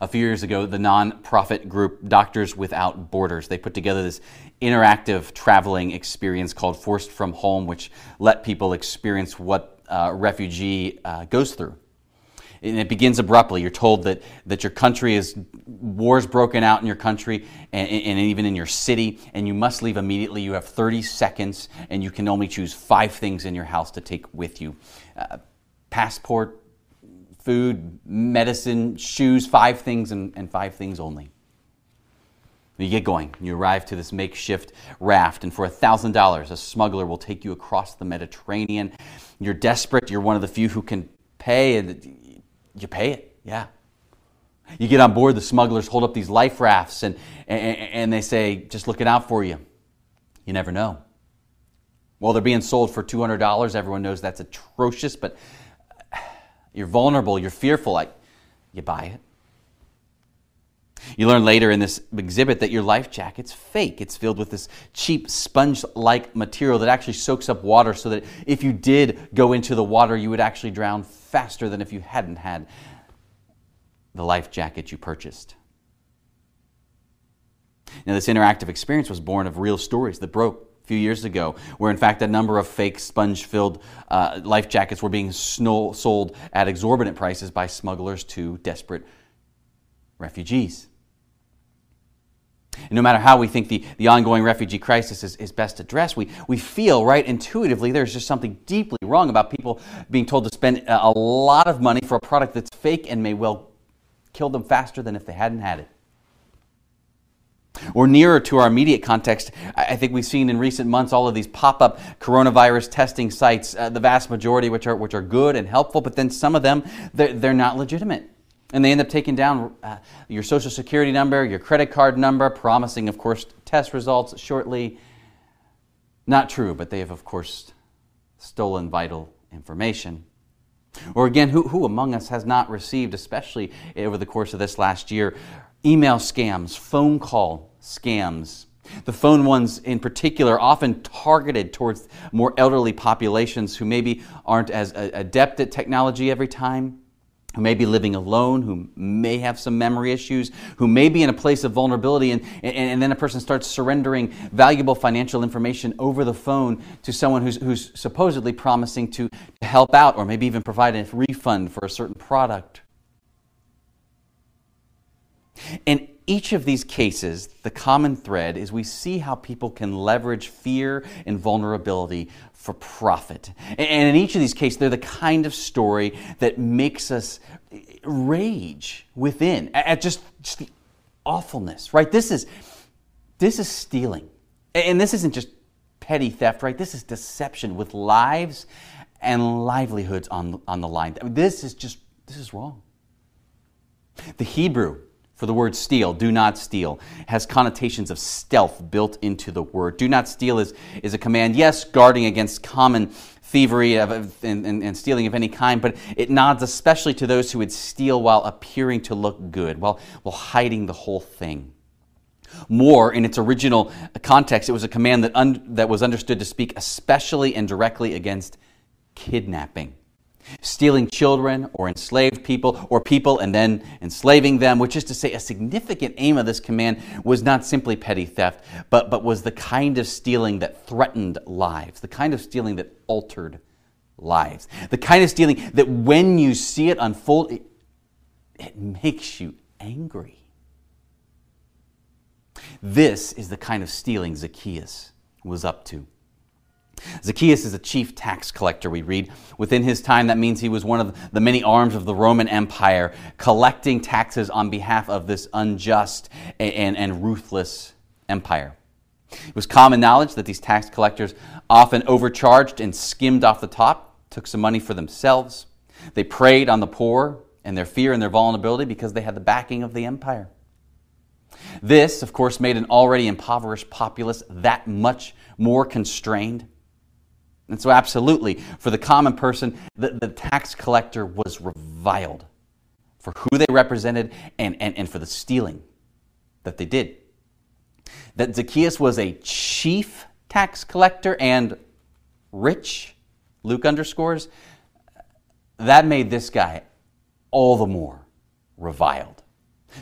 a few years ago, the nonprofit group Doctors Without Borders. They put together this interactive traveling experience called Forced from Home, which let people experience what a refugee uh, goes through. And it begins abruptly. You're told that, that your country is, wars broken out in your country and, and even in your city, and you must leave immediately. You have 30 seconds, and you can only choose five things in your house to take with you uh, passport, food, medicine, shoes, five things, and, and five things only. You get going. You arrive to this makeshift raft, and for $1,000, a smuggler will take you across the Mediterranean. You're desperate. You're one of the few who can pay, and you pay it. Yeah. You get on board, the smugglers hold up these life rafts, and, and, and they say, just looking out for you. You never know. Well, they're being sold for $200. Everyone knows that's atrocious, but you're vulnerable, you're fearful. Like, you buy it. You learn later in this exhibit that your life jacket's fake. It's filled with this cheap sponge like material that actually soaks up water so that if you did go into the water, you would actually drown faster than if you hadn't had the life jacket you purchased. Now, this interactive experience was born of real stories that broke few years ago, where in fact a number of fake sponge filled uh, life jackets were being sold at exorbitant prices by smugglers to desperate refugees. And no matter how we think the, the ongoing refugee crisis is, is best addressed, we, we feel, right, intuitively, there's just something deeply wrong about people being told to spend a lot of money for a product that's fake and may well kill them faster than if they hadn't had it. Or nearer to our immediate context, I think we've seen in recent months all of these pop up coronavirus testing sites, uh, the vast majority which are, which are good and helpful, but then some of them, they're, they're not legitimate. And they end up taking down uh, your social security number, your credit card number, promising, of course, test results shortly. Not true, but they have, of course, stolen vital information. Or again, who, who among us has not received, especially over the course of this last year, email scams, phone call scams? The phone ones in particular, often targeted towards more elderly populations who maybe aren't as adept at technology every time who may be living alone, who may have some memory issues, who may be in a place of vulnerability, and, and, and, then a person starts surrendering valuable financial information over the phone to someone who's, who's supposedly promising to, to help out or maybe even provide a refund for a certain product. In each of these cases, the common thread is we see how people can leverage fear and vulnerability for profit. And in each of these cases, they're the kind of story that makes us rage within at just, just the awfulness, right? This is, this is stealing. And this isn't just petty theft, right? This is deception with lives and livelihoods on, on the line. This is just, this is wrong. The Hebrew for the word steal, do not steal, has connotations of stealth built into the word. Do not steal is, is a command, yes, guarding against common thievery and, and, and, stealing of any kind, but it nods especially to those who would steal while appearing to look good, while, while hiding the whole thing. More, in its original context, it was a command that, un, that was understood to speak especially and directly against kidnapping stealing children or enslaved people or people and then enslaving them, which is to say, a significant aim of this command was not simply petty theft, but, but was the kind of stealing that threatened lives, the kind of stealing that altered lives, the kind of stealing that when you see it unfold, it, it makes you angry. This is the kind of stealing Zacchaeus was up to. Zacchaeus is a chief tax collector, we read. Within his time, that means he was one of the many arms of the Roman Empire, collecting taxes on behalf of this unjust and, and ruthless empire. It was common knowledge that these tax collectors often overcharged and skimmed off the top, took some money for themselves. They preyed on the poor and their fear and their vulnerability because they had the backing of the empire. This, of course, made an already impoverished populace that much more constrained. And so, absolutely, for the common person, the, the tax collector was reviled for who they represented and, and, and for the stealing that they did. That Zacchaeus was a chief tax collector and rich, Luke underscores, that made this guy all the more reviled.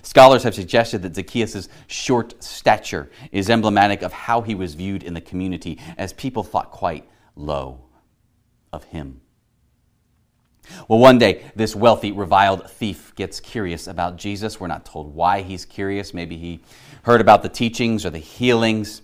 Scholars have suggested that Zacchaeus' short stature is emblematic of how he was viewed in the community, as people thought quite low of him. Well, one day, this wealthy, reviled thief gets curious about Jesus. We're not told why he's curious. Maybe he heard about the teachings or the healings.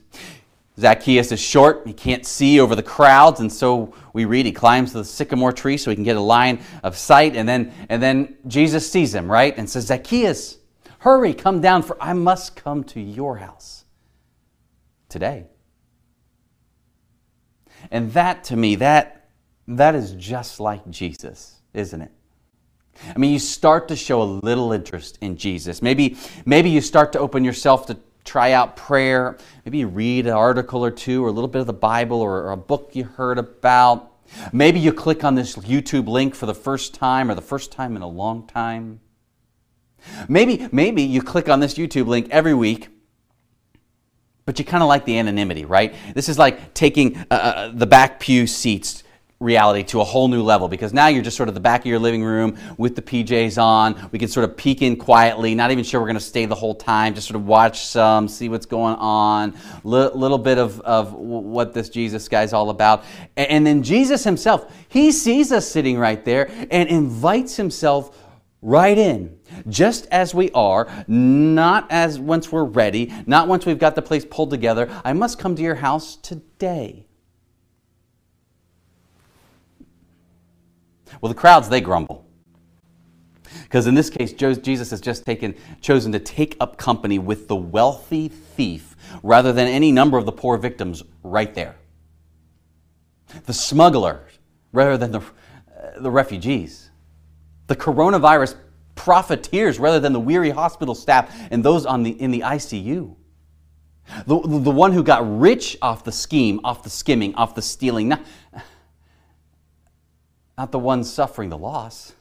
Zacchaeus is short, he can't see over the crowds, and so we read he climbs the sycamore tree so he can get a line of sight, and then, and then Jesus sees him, right, and says, Zacchaeus, hurry, come down, for I must come to your house today. And that to me, that, that is just like Jesus, isn't it? I mean, you start to show a little interest in Jesus. Maybe, maybe you start to open yourself to try out prayer. Maybe you read an article or two or a little bit of the Bible or, a book you heard about. Maybe you click on this YouTube link for the first time or the first time in a long time. Maybe, maybe you click on this YouTube link every week, but you kind of like the anonymity, right? This is like taking uh, uh the back pew seats reality to a whole new level because now you're just sort of the back of your living room with the PJs on. We can sort of peek in quietly, not even sure we're going to stay the whole time, just sort of watch some, see what's going on, a little bit of, of what this Jesus guy's all about. And then Jesus himself, he sees us sitting right there and invites himself right in, just as we are, not as once we're ready, not once we've got the place pulled together. I must come to your house today. Well, the crowds, they grumble. Because in this case, Jesus has just taken, chosen to take up company with the wealthy thief rather than any number of the poor victims right there. The smuggler rather than the, uh, the refugees. The coronavirus profiteers rather than the weary hospital staff and those on the, in the ICU. The, the one who got rich off the scheme, off the skimming, off the stealing. Not, not the ones suffering the loss.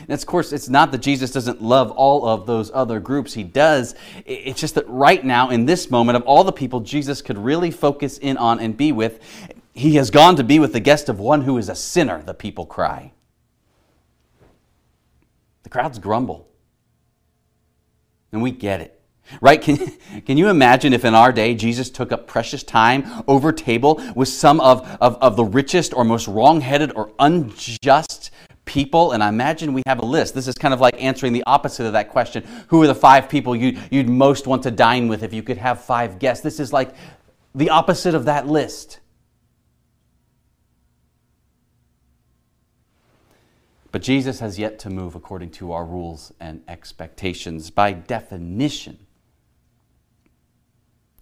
And of course, it's not that Jesus doesn't love all of those other groups. He does. It's just that right now, in this moment, of all the people Jesus could really focus in on and be with, he has gone to be with the guest of one who is a sinner, the people cry. The crowds grumble. And we get it. Right? Can, can you imagine if in our day Jesus took up precious time over table with some of, of, of the richest or most wrongheaded or unjust people? And I imagine we have a list. This is kind of like answering the opposite of that question. Who are the five people you, you'd most want to dine with if you could have five guests? This is like the opposite of that list. But Jesus has yet to move according to our rules and expectations. By definition,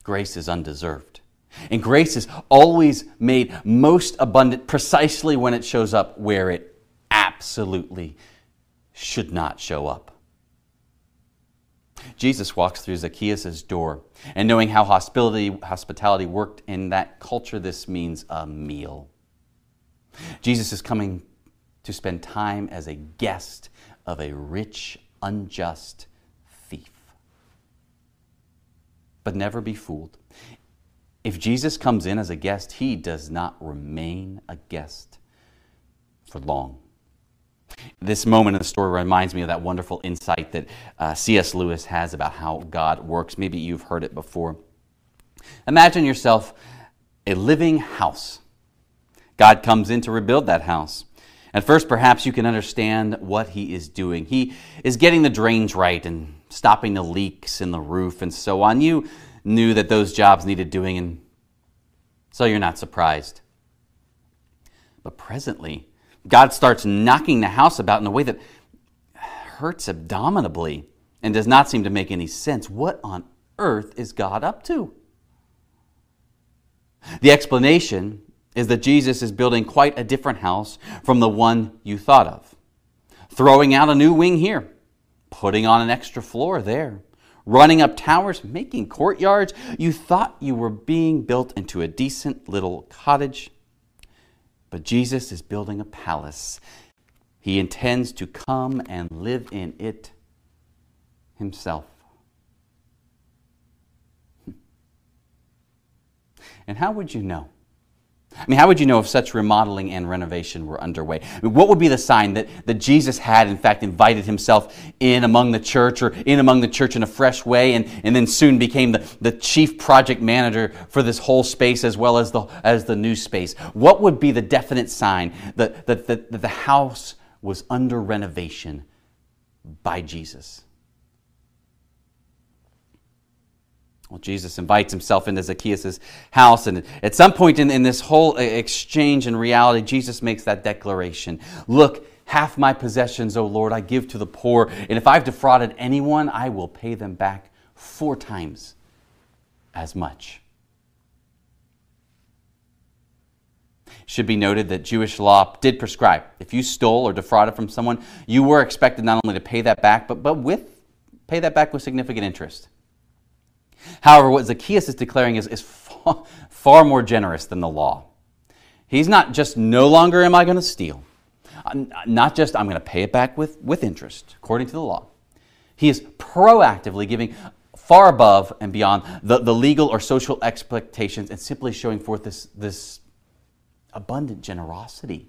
Grace is undeserved. And grace is always made most abundant precisely when it shows up where it absolutely should not show up. Jesus walks through Zacchaeus' door, and knowing how hospitality, hospitality worked in that culture, this means a meal. Jesus is coming to spend time as a guest of a rich, unjust thief. but never be fooled. If Jesus comes in as a guest, he does not remain a guest for long. This moment in the story reminds me of that wonderful insight that uh, C.S. Lewis has about how God works. Maybe you've heard it before. Imagine yourself a living house. God comes in to rebuild that house. At first, perhaps you can understand what he is doing. He is getting the drains right and stopping the leaks in the roof and so on. You knew that those jobs needed doing, and so you're not surprised. But presently, God starts knocking the house about in a way that hurts abominably and does not seem to make any sense. What on earth is God up to? The explanation is that Jesus is building quite a different house from the one you thought of. Throwing out a new wing here, putting on an extra floor there, running up towers, making courtyards. You thought you were being built into a decent little cottage, but Jesus is building a palace. He intends to come and live in it himself. Hmm. And how would you know? I mean, how would you know if such remodeling and renovation were underway? I mean, what would be the sign that, that Jesus had, in fact, invited himself in among the church or in among the church in a fresh way and, and then soon became the, the chief project manager for this whole space as well as the, as the new space? What would be the definite sign that, that, that, that the house was under renovation by Jesus? Well, Jesus invites himself into Zacchaeus' house, and at some point in, in this whole uh, exchange and reality, Jesus makes that declaration Look, half my possessions, O Lord, I give to the poor, and if I've defrauded anyone, I will pay them back four times as much. Should be noted that Jewish law did prescribe if you stole or defrauded from someone, you were expected not only to pay that back, but, but with pay that back with significant interest. However, what Zacchaeus is declaring is, is far, far more generous than the law. He's not just no longer am I going to steal, uh, uh, not just I'm going to pay it back with, with interest, according to the law. He is proactively giving far above and beyond the, the legal or social expectations and simply showing forth this, this abundant generosity.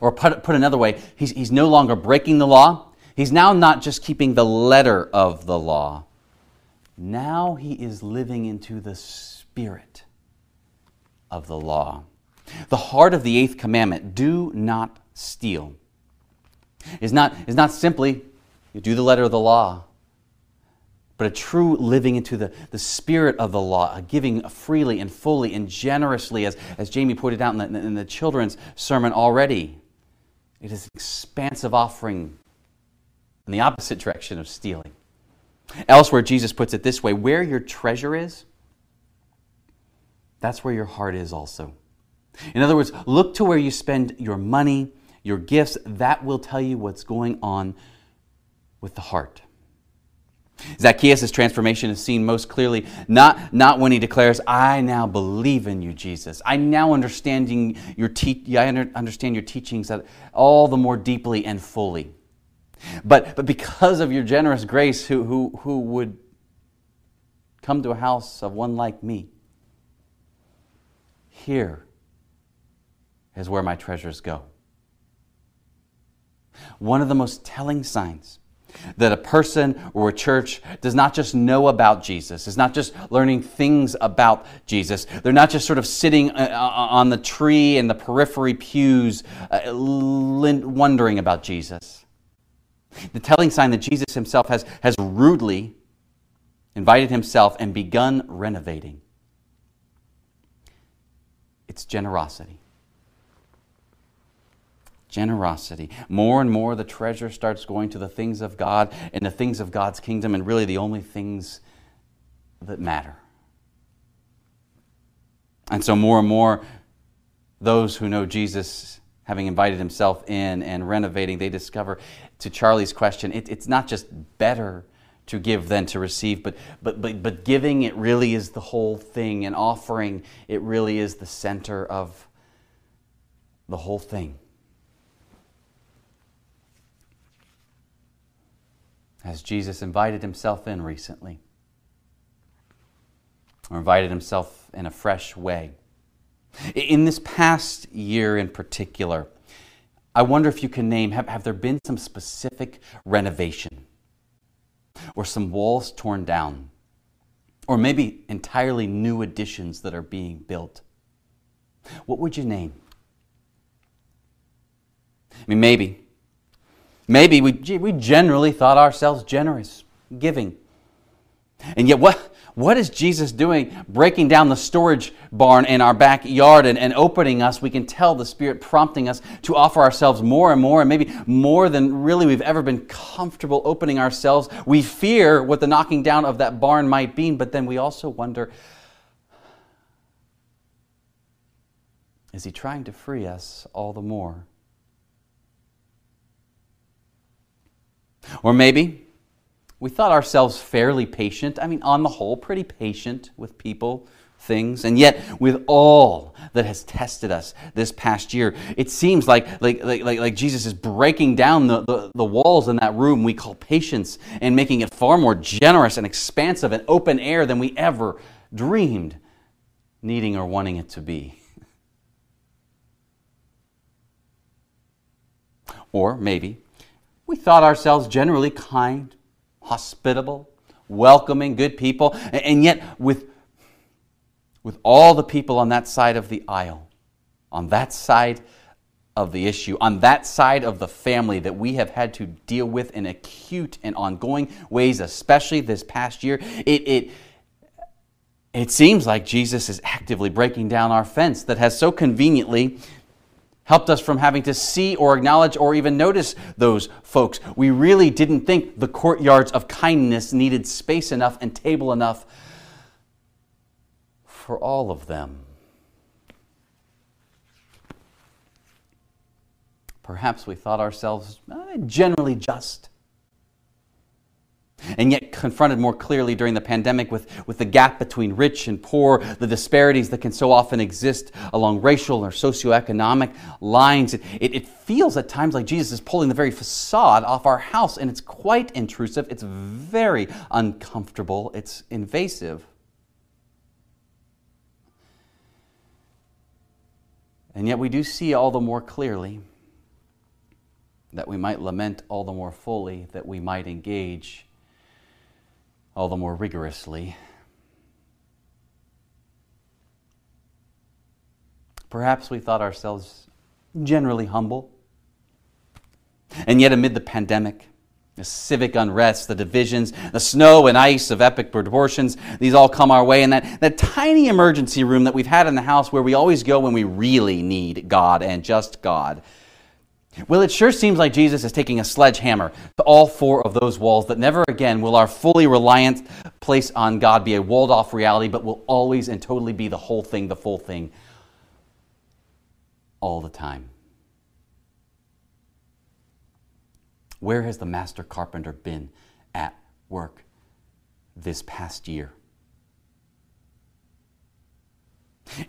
Or put, put another way, he's, he's no longer breaking the law. He's now not just keeping the letter of the law, now he is living into the spirit of the law. The heart of the eighth commandment, do not steal, is not, is not simply you do the letter of the law, but a true living into the, the spirit of the law, a giving freely and fully and generously, as, as Jamie pointed out in the, in the children's sermon already. It is an expansive offering in the opposite direction of stealing. Elsewhere, Jesus puts it this way where your treasure is, that's where your heart is also. In other words, look to where you spend your money, your gifts. That will tell you what's going on with the heart. Zacchaeus' transformation is seen most clearly not, not when he declares, I now believe in you, Jesus. I now understanding your te- I understand your teachings all the more deeply and fully. But, but because of your generous grace, who, who, who would come to a house of one like me, here is where my treasures go. One of the most telling signs that a person or a church does not just know about Jesus, is not just learning things about Jesus. They're not just sort of sitting uh, uh, on the tree in the periphery pews uh, wondering about Jesus. The telling sign that Jesus himself has, has rudely invited himself and begun renovating. It's generosity. Generosity. More and more, the treasure starts going to the things of God and the things of God's kingdom, and really the only things that matter. And so, more and more, those who know Jesus, having invited himself in and renovating, they discover to Charlie's question, it, it's not just better to give than to receive, but, but, but, but giving, it really is the whole thing, and offering, it really is the center of the whole thing. As Jesus invited himself in recently, or invited himself in a fresh way. In this past year in particular, I wonder if you can name have, have there been some specific renovation or some walls torn down or maybe entirely new additions that are being built? What would you name? I mean, maybe. Maybe we, we generally thought ourselves generous, giving. And yet, what, what is Jesus doing breaking down the storage barn in our backyard and, and opening us? We can tell the Spirit prompting us to offer ourselves more and more, and maybe more than really we've ever been comfortable opening ourselves. We fear what the knocking down of that barn might be, but then we also wonder is He trying to free us all the more? Or maybe we thought ourselves fairly patient. I mean, on the whole, pretty patient with people, things. And yet, with all that has tested us this past year, it seems like, like, like, like, Jesus is breaking down the, the, the walls in that room we call patience and making it far more generous and expansive and open air than we ever dreamed needing or wanting it to be. Or maybe we thought ourselves generally kind hospitable, welcoming, good people, and yet with, with all the people on that side of the aisle, on that side of the issue, on that side of the family that we have had to deal with in acute and ongoing ways, especially this past year, it, it, it seems like Jesus is actively breaking down our fence that has so conveniently helped us from having to see or acknowledge or even notice those folks. We really didn't think the courtyards of kindness needed space enough and table enough for all of them. Perhaps we thought ourselves eh, generally just and yet confronted more clearly during the pandemic with, with the gap between rich and poor, the disparities that can so often exist along racial or socioeconomic lines. It, it, it, feels at times like Jesus is pulling the very facade off our house, and it's quite intrusive. It's very uncomfortable. It's invasive. And yet we do see all the more clearly that we might lament all the more fully, that we might engage all the more rigorously. Perhaps we thought ourselves generally humble. And yet, amid the pandemic, the civic unrest, the divisions, the snow and ice of epic proportions, these all come our way. And that, that tiny emergency room that we've had in the house where we always go when we really need God and just God well, it sure seems like Jesus is taking a sledgehammer to all four of those walls, that never again will our fully reliant place on God be a walled off reality, but will always and totally be the whole thing, the full thing, all the time. Where has the master carpenter been at work this past year?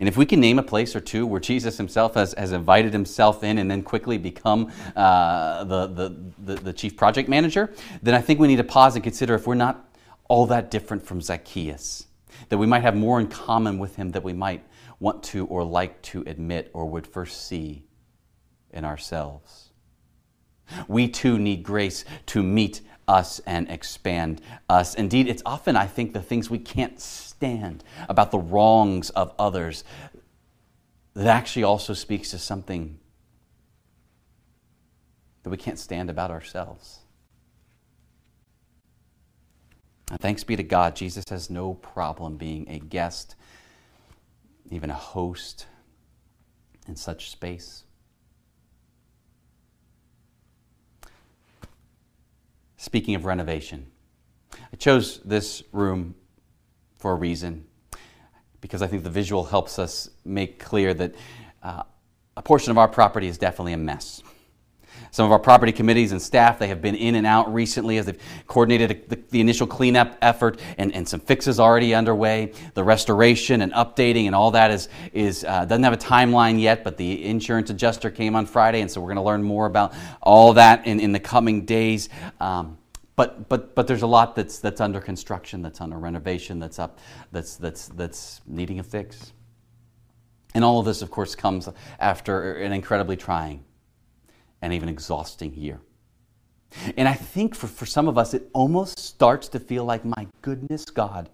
And if we can name a place or two where Jesus himself has, has invited himself in and then quickly become uh, the, the, the, the chief project manager, then I think we need to pause and consider if we're not all that different from Zacchaeus, that we might have more in common with him that we might want to or like to admit or would first see in ourselves. We too need grace to meet us and expand us. Indeed, it's often, I think, the things we can't stand about the wrongs of others that actually also speaks to something that we can't stand about ourselves. And thanks be to God, Jesus has no problem being a guest, even a host in such space. Speaking of renovation, I chose this room for a reason because I think the visual helps us make clear that uh, a portion of our property is definitely a mess. Some of our property committees and staff, they have been in and out recently as they've coordinated the, the, initial cleanup effort and, and some fixes already underway. The restoration and updating and all that is, is uh, doesn't have a timeline yet, but the insurance adjuster came on Friday, and so we're going to learn more about all that in, in the coming days. Um, but, but, but there's a lot that's, that's under construction, that's under renovation, that's up, that's, that's, that's needing a fix. And all of this, of course, comes after an incredibly trying and even exhausting year. And I think for, for some of us, it almost starts to feel like, my goodness, God,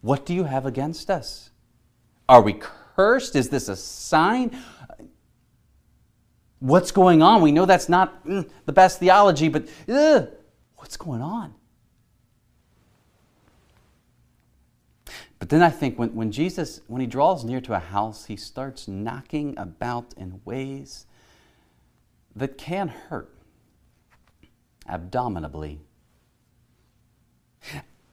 what do you have against us? Are we cursed? Is this a sign? What's going on? We know that's not mm, the best theology, but ugh, what's going on? But then I think when, when Jesus, when he draws near to a house, he starts knocking about in ways that can hurt abdominably.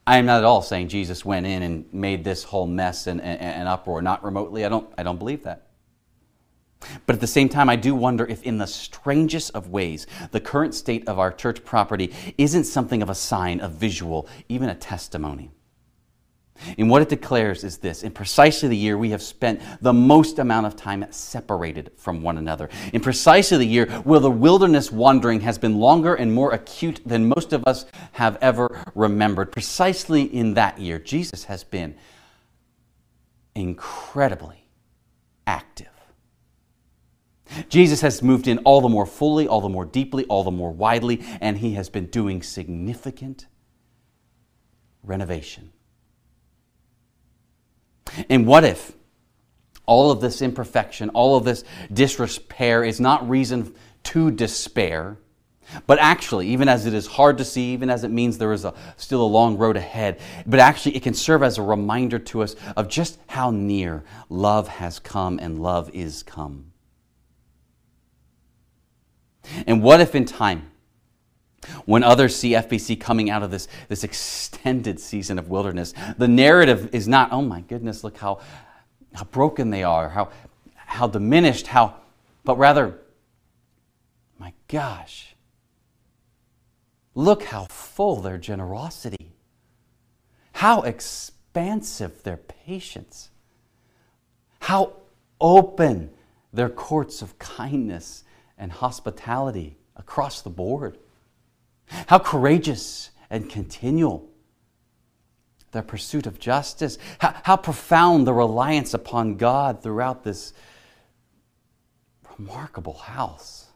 I am not at all saying Jesus went in and made this whole mess and, and, and, uproar, not remotely. I don't, I don't believe that. But at the same time, I do wonder if, in the strangest of ways, the current state of our church property isn't something of a sign, a visual, even a testimony. And what it declares is this in precisely the year we have spent the most amount of time separated from one another. In precisely the year where the wilderness wandering has been longer and more acute than most of us have ever remembered. Precisely in that year, Jesus has been incredibly active. Jesus has moved in all the more fully, all the more deeply, all the more widely, and he has been doing significant renovation. And what if all of this imperfection, all of this disrepair is not reason to despair, but actually, even as it is hard to see, even as it means there is a, still a long road ahead, but actually it can serve as a reminder to us of just how near love has come and love is come. And what if in time, when others see FBC coming out of this, this extended season of wilderness, the narrative is not, oh my goodness, look how, how broken they are, how, how diminished, how, but rather, my gosh, look how full their generosity, how expansive their patience, how open their courts of kindness and hospitality across the board. How courageous and continual their pursuit of justice. How, how profound the reliance upon God throughout this remarkable house.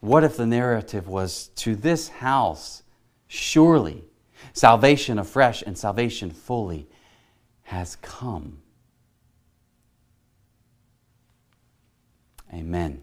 What if the narrative was to this house, surely salvation afresh and salvation fully has come? Amen.